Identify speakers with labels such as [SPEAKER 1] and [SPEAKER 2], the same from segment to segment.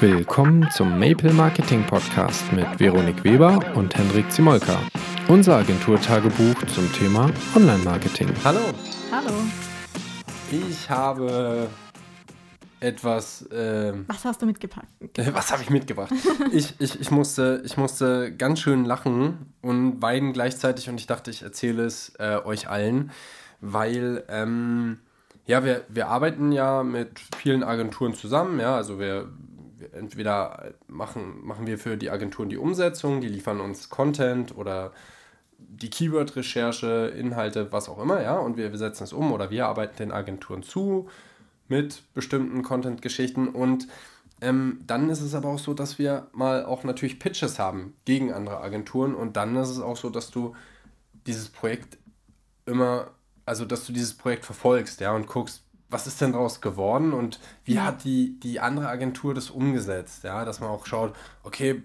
[SPEAKER 1] Willkommen zum Maple Marketing Podcast mit Veronik Weber und Hendrik Zimolka. Unser Agenturtagebuch zum Thema Online-Marketing.
[SPEAKER 2] Hallo.
[SPEAKER 3] Hallo.
[SPEAKER 2] Ich habe etwas. Äh,
[SPEAKER 3] was hast du mitgepackt?
[SPEAKER 2] Was habe ich mitgebracht? ich, ich, ich, musste, ich musste ganz schön lachen und weinen gleichzeitig und ich dachte, ich erzähle es äh, euch allen, weil. Ähm, ja, wir, wir arbeiten ja mit vielen Agenturen zusammen, ja, also wir, wir, entweder machen, machen wir für die Agenturen die Umsetzung, die liefern uns Content oder die Keyword-Recherche, Inhalte, was auch immer, ja, und wir, wir setzen es um oder wir arbeiten den Agenturen zu mit bestimmten Content-Geschichten und ähm, dann ist es aber auch so, dass wir mal auch natürlich Pitches haben gegen andere Agenturen und dann ist es auch so, dass du dieses Projekt immer also dass du dieses Projekt verfolgst, ja, und guckst, was ist denn daraus geworden und wie ja. hat die, die andere Agentur das umgesetzt, ja, dass man auch schaut, okay,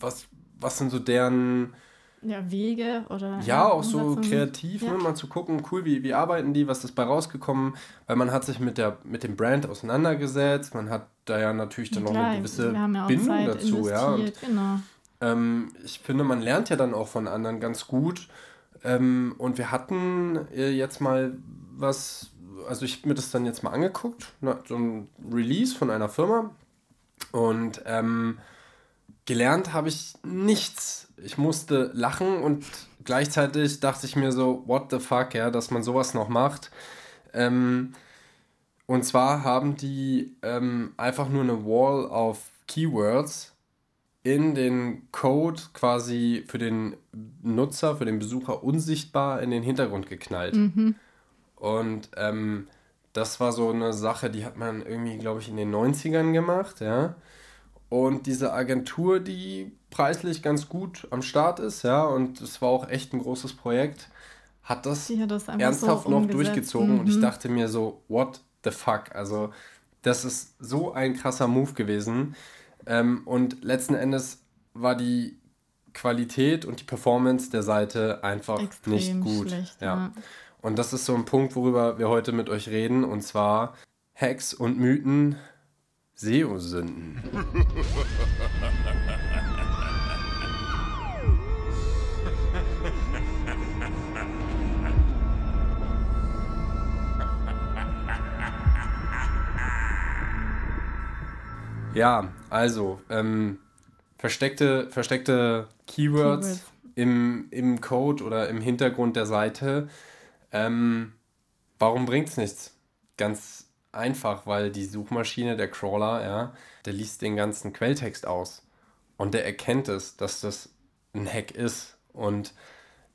[SPEAKER 2] was, was sind so deren
[SPEAKER 3] ja, Wege oder
[SPEAKER 2] ja, auch so kreativ, ja. ne, mal zu gucken, cool, wie, wie arbeiten die, was ist bei rausgekommen, weil man hat sich mit der mit dem Brand auseinandergesetzt, man hat da ja natürlich dann Klar, noch eine gewisse ja Bindung dazu, ja. Und, genau. ähm, ich finde, man lernt ja dann auch von anderen ganz gut ähm, und wir hatten äh, jetzt mal was, also ich habe mir das dann jetzt mal angeguckt, na, so ein Release von einer Firma. Und ähm, gelernt habe ich nichts. Ich musste lachen und gleichzeitig dachte ich mir so, what the fuck, ja, dass man sowas noch macht. Ähm, und zwar haben die ähm, einfach nur eine Wall of Keywords in den Code quasi für den Nutzer, für den Besucher unsichtbar in den Hintergrund geknallt. Mhm. Und ähm, das war so eine Sache, die hat man irgendwie, glaube ich, in den 90ern gemacht, ja. Und diese Agentur, die preislich ganz gut am Start ist, ja, und es war auch echt ein großes Projekt, hat das, hat das ernsthaft so noch durchgezogen. Mhm. Und ich mhm. dachte mir so, what the fuck? Also, das ist so ein krasser Move gewesen. Ähm, und letzten Endes war die Qualität und die Performance der Seite einfach Extrem nicht gut. Schlecht, ja. ja. Und das ist so ein Punkt, worüber wir heute mit euch reden, und zwar Hacks und Mythen, SEO-Sünden. Ja, also ähm, versteckte, versteckte Keywords, Keywords, Im, im Code oder im Hintergrund der Seite. Ähm, warum bringt es nichts? Ganz einfach, weil die Suchmaschine, der Crawler, ja, der liest den ganzen Quelltext aus. Und der erkennt es, dass das ein Hack ist. Und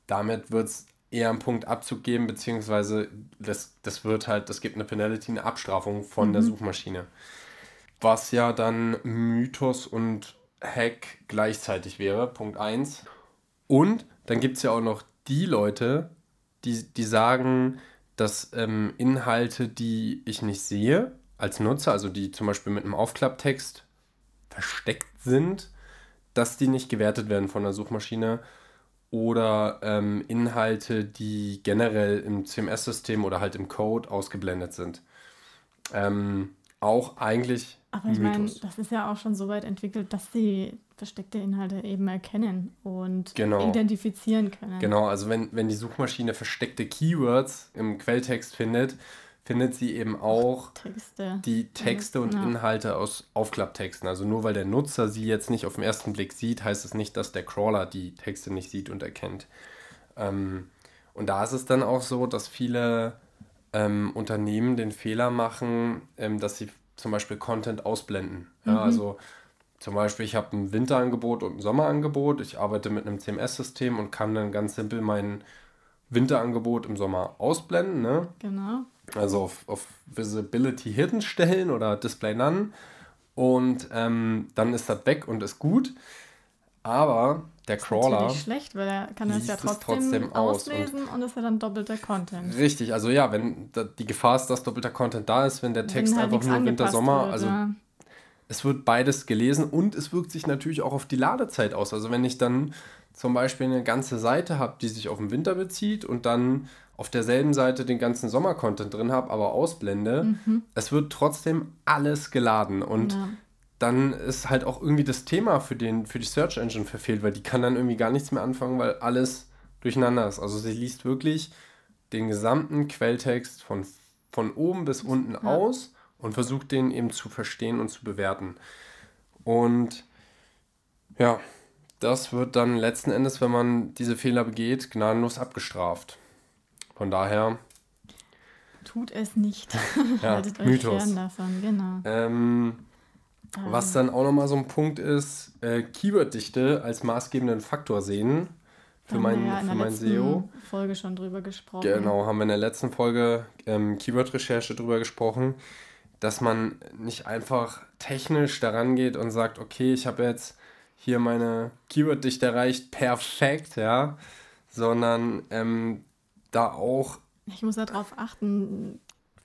[SPEAKER 2] damit wird es eher einen Punkt Abzug geben, beziehungsweise das, das wird halt, das gibt eine Penalty, eine Abstrafung von mhm. der Suchmaschine was ja dann Mythos und Hack gleichzeitig wäre, Punkt 1. Und dann gibt es ja auch noch die Leute, die, die sagen, dass ähm, Inhalte, die ich nicht sehe als Nutzer, also die zum Beispiel mit einem Aufklapptext versteckt sind, dass die nicht gewertet werden von der Suchmaschine oder ähm, Inhalte, die generell im CMS-System oder halt im Code ausgeblendet sind. Ähm, auch eigentlich
[SPEAKER 3] aber ich meine, das ist ja auch schon so weit entwickelt, dass sie versteckte Inhalte eben erkennen und genau. identifizieren können.
[SPEAKER 2] Genau, also wenn, wenn die Suchmaschine versteckte Keywords im Quelltext findet, findet sie eben auch Texte. die Texte und ja. Inhalte aus Aufklapptexten. Also nur weil der Nutzer sie jetzt nicht auf den ersten Blick sieht, heißt es nicht, dass der Crawler die Texte nicht sieht und erkennt. Ähm, und da ist es dann auch so, dass viele ähm, Unternehmen den Fehler machen, ähm, dass sie zum Beispiel Content ausblenden. Ja, mhm. Also zum Beispiel, ich habe ein Winterangebot und ein Sommerangebot. Ich arbeite mit einem CMS-System und kann dann ganz simpel mein Winterangebot im Sommer ausblenden. Ne?
[SPEAKER 3] Genau.
[SPEAKER 2] Also auf, auf Visibility Hidden stellen oder Display None. Und ähm, dann ist das weg und ist gut. Aber der das Crawler.
[SPEAKER 3] Ist schlecht, weil er kann das ja trotzdem, trotzdem auslesen und, und ist ja dann doppelter Content.
[SPEAKER 2] Richtig, also ja, wenn die Gefahr ist, dass doppelter Content da ist, wenn der Text wenn halt einfach nur Winter, Sommer, wird, also ja. es wird beides gelesen und es wirkt sich natürlich auch auf die Ladezeit aus. Also wenn ich dann zum Beispiel eine ganze Seite habe, die sich auf den Winter bezieht und dann auf derselben Seite den ganzen Sommer-Content drin habe, aber ausblende, mhm. es wird trotzdem alles geladen und ja dann ist halt auch irgendwie das Thema für, den, für die Search Engine verfehlt, weil die kann dann irgendwie gar nichts mehr anfangen, weil alles durcheinander ist. Also sie liest wirklich den gesamten Quelltext von, von oben bis unten ja. aus und versucht den eben zu verstehen und zu bewerten. Und ja, das wird dann letzten Endes, wenn man diese Fehler begeht, gnadenlos abgestraft. Von daher.
[SPEAKER 3] Tut es nicht. Ja, Haltet euch Mythos. fern davon, genau.
[SPEAKER 2] Ähm, was dann auch nochmal so ein Punkt ist, äh, Keyworddichte als maßgebenden Faktor sehen für mein, ja für mein SEO.
[SPEAKER 3] Folge schon drüber gesprochen.
[SPEAKER 2] Genau, haben wir in der letzten Folge ähm, Keyword-Recherche drüber gesprochen, dass man nicht einfach technisch daran geht und sagt, okay, ich habe jetzt hier meine Keyword-Dichte erreicht, perfekt, ja, sondern ähm, da auch.
[SPEAKER 3] Ich muss darauf achten,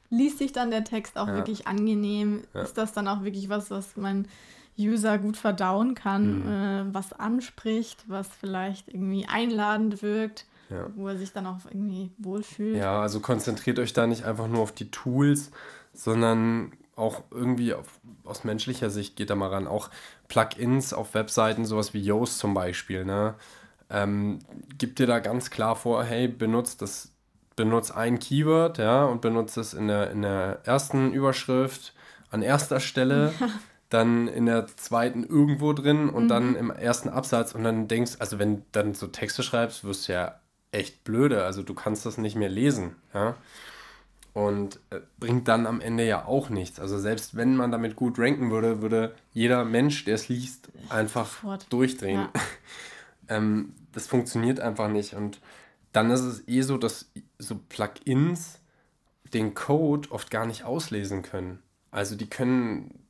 [SPEAKER 3] liest sich dann der Text auch ja. wirklich angenehm? Ja. Ist das dann auch wirklich was, was mein User gut verdauen kann, mhm. äh, was anspricht, was vielleicht irgendwie einladend wirkt? Ja. wo er sich dann auch irgendwie wohlfühlt.
[SPEAKER 2] Ja, also konzentriert euch da nicht einfach nur auf die Tools, sondern auch irgendwie auf, aus menschlicher Sicht geht da mal ran. Auch Plugins auf Webseiten, sowas wie Yoast zum Beispiel, ne? Ähm, gibt dir da ganz klar vor, hey, benutzt das benutze ein Keyword, ja, und benutze es in der, in der ersten Überschrift an erster Stelle, ja. dann in der zweiten irgendwo drin und mhm. dann im ersten Absatz und dann denkst, also wenn du dann so Texte schreibst, wirst du ja echt blöde, also du kannst das nicht mehr lesen, ja. Und äh, bringt dann am Ende ja auch nichts. Also selbst wenn man damit gut ranken würde, würde jeder Mensch, der es liest, einfach Sofort. durchdrehen. Ja. ähm, das funktioniert einfach nicht. Und dann ist es eh so, dass so Plugins den Code oft gar nicht auslesen können. Also die können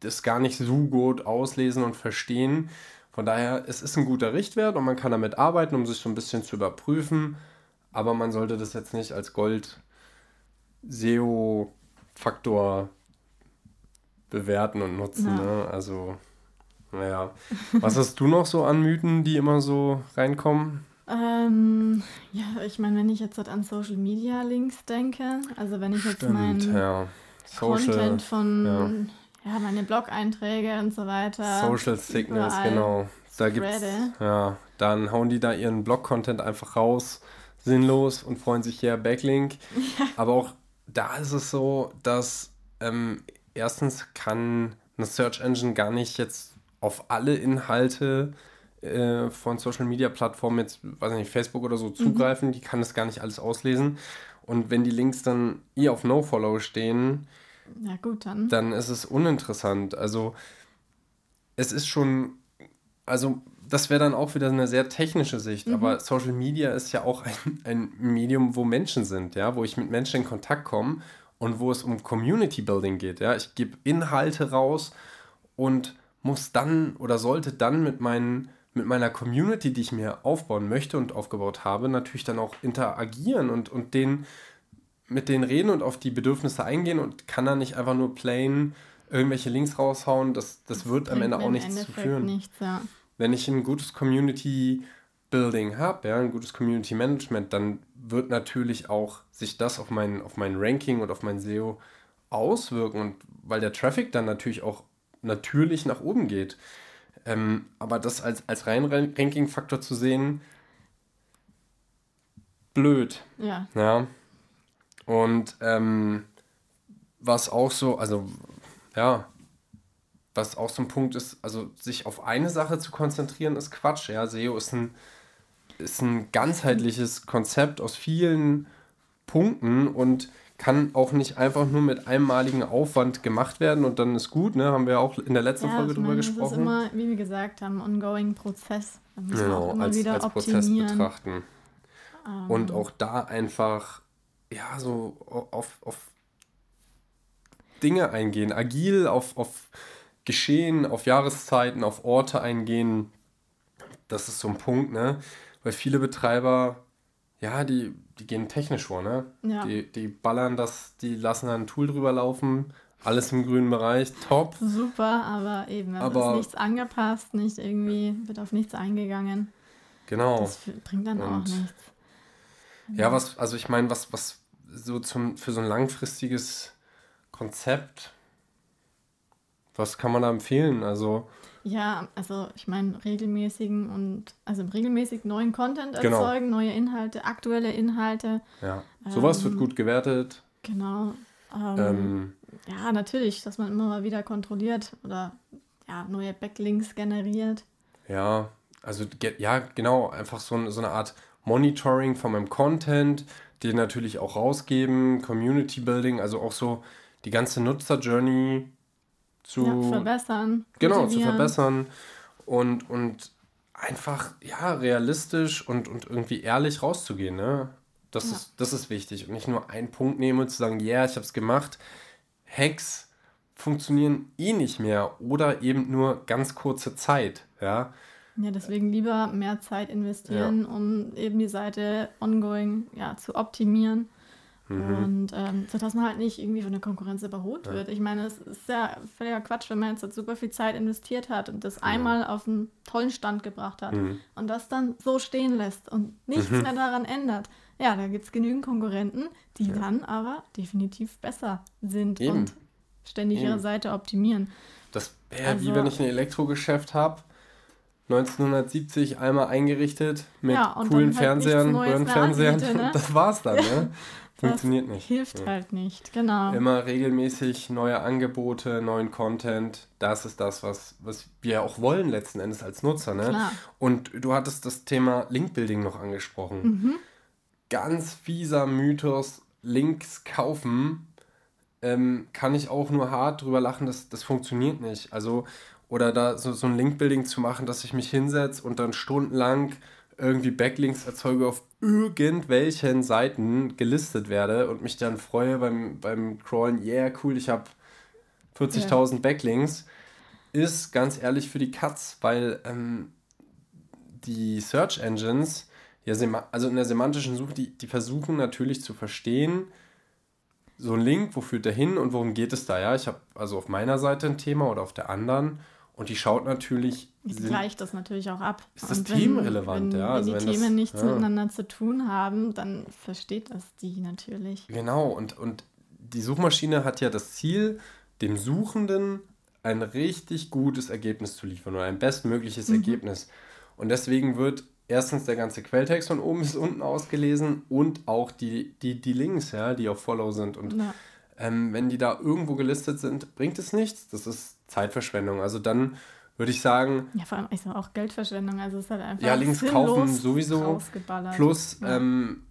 [SPEAKER 2] das gar nicht so gut auslesen und verstehen. Von daher, es ist ein guter Richtwert und man kann damit arbeiten, um sich so ein bisschen zu überprüfen. Aber man sollte das jetzt nicht als Gold-SEO-Faktor bewerten und nutzen. Ja. Ne? Also, naja. Was hast du noch so an Mythen, die immer so reinkommen?
[SPEAKER 3] Ähm, ja, ich meine, wenn ich jetzt an Social Media Links denke, also wenn ich jetzt Stimmt, meinen ja. Content von, ja. ja. meine Blog-Einträge und so weiter. Social Sickness,
[SPEAKER 2] genau. Da gibt's, ja, dann hauen die da ihren Blog-Content einfach raus, sinnlos und freuen sich hier Backlink. Ja. Aber auch da ist es so, dass ähm, erstens kann eine Search Engine gar nicht jetzt auf alle Inhalte äh, von Social Media Plattformen, jetzt, weiß nicht, Facebook oder so, mhm. zugreifen. Mhm. Die kann das gar nicht alles auslesen. Und wenn die Links dann eh auf No-Follow stehen,
[SPEAKER 3] ja, gut, dann.
[SPEAKER 2] dann ist es uninteressant. Also, es ist schon, also, das wäre dann auch wieder eine sehr technische Sicht, mhm. aber Social Media ist ja auch ein, ein Medium, wo Menschen sind, ja, wo ich mit Menschen in Kontakt komme und wo es um Community Building geht, ja. Ich gebe Inhalte raus und muss dann oder sollte dann mit meinen mit meiner Community, die ich mir aufbauen möchte und aufgebaut habe, natürlich dann auch interagieren und, und den, mit denen reden und auf die Bedürfnisse eingehen und kann dann nicht einfach nur plain irgendwelche Links raushauen. Das, das, das wird am Ende auch nichts zu führen. Nichts, ja. Wenn ich ein gutes Community Building habe, ja, ein gutes Community Management, dann wird natürlich auch sich das auf mein, auf mein Ranking und auf mein SEO auswirken und weil der Traffic dann natürlich auch natürlich nach oben geht. Ähm, aber das als, als rein Ranking-Faktor zu sehen, blöd.
[SPEAKER 3] Ja.
[SPEAKER 2] Ja. Und ähm, was auch so, also ja, was auch so ein Punkt ist, also sich auf eine Sache zu konzentrieren, ist Quatsch. Ja, SEO ist ein, ist ein ganzheitliches Konzept aus vielen Punkten und kann auch nicht einfach nur mit einmaligem Aufwand gemacht werden und dann ist gut, ne? Haben wir auch in der letzten ja, Folge drüber gesprochen. Das ist
[SPEAKER 3] immer, wie wir gesagt haben, ongoing Prozess. Genau, als, als Prozess
[SPEAKER 2] betrachten. Um. Und auch da einfach, ja, so auf, auf Dinge eingehen, agil auf, auf Geschehen, auf Jahreszeiten, auf Orte eingehen. Das ist so ein Punkt, ne? Weil viele Betreiber ja, die, die gehen technisch vor, ne? Ja. Die, die ballern das, die lassen da ein Tool drüber laufen, alles im grünen Bereich, top.
[SPEAKER 3] Super, aber eben, es aber, ist nichts angepasst, nicht irgendwie, wird auf nichts eingegangen.
[SPEAKER 2] Genau.
[SPEAKER 3] Das bringt dann Und, auch nichts.
[SPEAKER 2] Ja, was, also ich meine, was, was so zum, für so ein langfristiges Konzept was kann man da empfehlen? Also
[SPEAKER 3] ja, also ich meine regelmäßigen und also regelmäßig neuen Content genau. erzeugen, genau. neue Inhalte, aktuelle Inhalte.
[SPEAKER 2] Ja, sowas ähm, wird gut gewertet.
[SPEAKER 3] Genau. Ähm, ähm, ja, natürlich, dass man immer mal wieder kontrolliert oder ja, neue Backlinks generiert.
[SPEAKER 2] Ja, also ja, genau, einfach so, so eine Art Monitoring von meinem Content, den natürlich auch rausgeben, Community Building, also auch so die ganze Nutzer-Journey zu ja, verbessern. Genau, zu verbessern und, und einfach ja realistisch und, und irgendwie ehrlich rauszugehen. Ne? Das, ja. ist, das ist wichtig. Und nicht nur einen Punkt nehmen und zu sagen, ja, yeah, ich habe es gemacht. Hacks funktionieren eh nicht mehr oder eben nur ganz kurze Zeit. Ja,
[SPEAKER 3] ja deswegen lieber mehr Zeit investieren, ja. um eben die Seite ongoing ja, zu optimieren. Mhm. Und ähm, sodass man halt nicht irgendwie von der Konkurrenz überholt ja. wird. Ich meine, es ist ja völliger Quatsch, wenn man jetzt halt super viel Zeit investiert hat und das mhm. einmal auf einen tollen Stand gebracht hat mhm. und das dann so stehen lässt und nichts mhm. mehr daran ändert. Ja, da gibt es genügend Konkurrenten, die ja. dann aber definitiv besser sind Eben. und ständig Eben. ihre Seite optimieren.
[SPEAKER 2] Das wäre also, wie wenn ich ein Elektrogeschäft habe 1970 einmal eingerichtet mit ja, coolen halt Fernsehern, Röhrenfernsehern. Ne? Das war's dann, ne? Funktioniert
[SPEAKER 3] nicht. Hilft ja. halt nicht, genau.
[SPEAKER 2] Immer regelmäßig neue Angebote, neuen Content. Das ist das, was, was wir auch wollen letzten Endes als Nutzer. Ne? Klar. Und du hattest das Thema Linkbuilding noch angesprochen. Mhm. Ganz fieser Mythos, Links kaufen, ähm, kann ich auch nur hart drüber lachen, das, das funktioniert nicht. Also, oder da so, so ein Linkbuilding zu machen, dass ich mich hinsetze und dann stundenlang irgendwie Backlinks erzeuge auf irgendwelchen Seiten gelistet werde und mich dann freue beim, beim Crawlen, yeah, cool, ich habe 40.000 ja. Backlinks, ist ganz ehrlich für die Cuts, weil ähm, die Search Engines, ja, also in der semantischen Suche, die, die versuchen natürlich zu verstehen, so ein Link, wo führt der hin und worum geht es da, ja? Ich habe also auf meiner Seite ein Thema oder auf der anderen und die schaut natürlich.
[SPEAKER 3] Die gleicht das natürlich auch ab. Ist das themenrelevant, ja? Also wenn die wenn Themen das, nichts ja. miteinander zu tun haben, dann versteht das die natürlich.
[SPEAKER 2] Genau, und, und die Suchmaschine hat ja das Ziel, dem Suchenden ein richtig gutes Ergebnis zu liefern oder ein bestmögliches mhm. Ergebnis. Und deswegen wird erstens der ganze Quelltext von oben bis unten ausgelesen und auch die, die, die Links, ja, die auf Follow sind. Und ja. ähm, wenn die da irgendwo gelistet sind, bringt es nichts. Das ist Zeitverschwendung. Also dann würde ich sagen.
[SPEAKER 3] Ja, vor allem ist auch Geldverschwendung. Also es ist halt einfach. Ja, Links kaufen
[SPEAKER 2] sowieso. Plus, ja. ähm,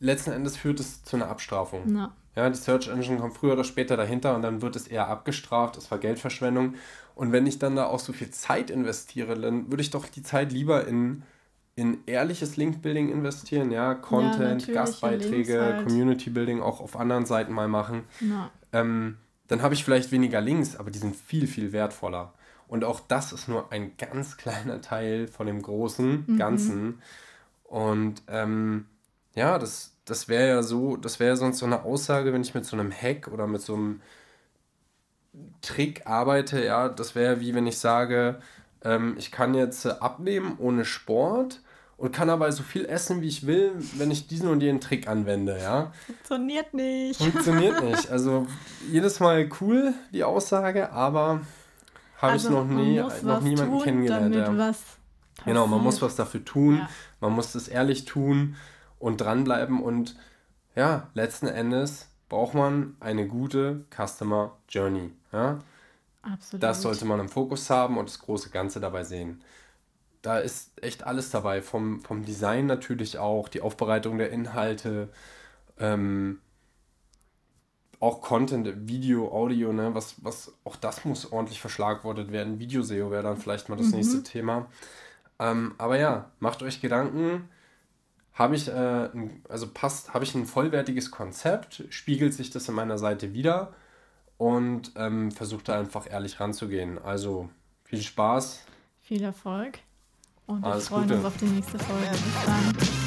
[SPEAKER 2] letzten Endes führt es zu einer Abstrafung. Ja. ja, die Search Engine kommt früher oder später dahinter und dann wird es eher abgestraft. Es war Geldverschwendung. Und wenn ich dann da auch so viel Zeit investiere, dann würde ich doch die Zeit lieber in, in ehrliches Linkbuilding investieren. Ja, Content, ja, Gastbeiträge, halt. Community Building auch auf anderen Seiten mal machen. Ja. Ähm, dann habe ich vielleicht weniger Links, aber die sind viel, viel wertvoller. Und auch das ist nur ein ganz kleiner Teil von dem großen mhm. Ganzen. Und ähm, ja, das, das wäre ja so, das wäre ja sonst so eine Aussage, wenn ich mit so einem Hack oder mit so einem Trick arbeite, ja, das wäre wie wenn ich sage, ähm, ich kann jetzt abnehmen ohne Sport und kann aber so viel essen, wie ich will, wenn ich diesen und jenen Trick anwende, ja.
[SPEAKER 3] Funktioniert nicht.
[SPEAKER 2] Funktioniert nicht. Also jedes Mal cool, die Aussage, aber habe also, ich noch nie, noch niemanden kennengelernt. Ja. genau, man muss was dafür tun, ja. man muss es ehrlich tun und dranbleiben und ja, letzten Endes braucht man eine gute Customer Journey. Ja? Absolut. Das sollte man im Fokus haben und das große Ganze dabei sehen da ist echt alles dabei. Vom, vom Design natürlich auch, die Aufbereitung der Inhalte, ähm, auch Content, Video, Audio, ne, was, was, auch das muss ordentlich verschlagwortet werden. Videoseo wäre dann vielleicht mal das mhm. nächste Thema. Ähm, aber ja, macht euch Gedanken. Habe ich, äh, also passt, habe ich ein vollwertiges Konzept, spiegelt sich das in meiner Seite wieder und ähm, versucht da einfach ehrlich ranzugehen. Also viel Spaß.
[SPEAKER 3] Viel Erfolg. Und wir freuen Gute. uns auf die nächste Folge. Bis dann.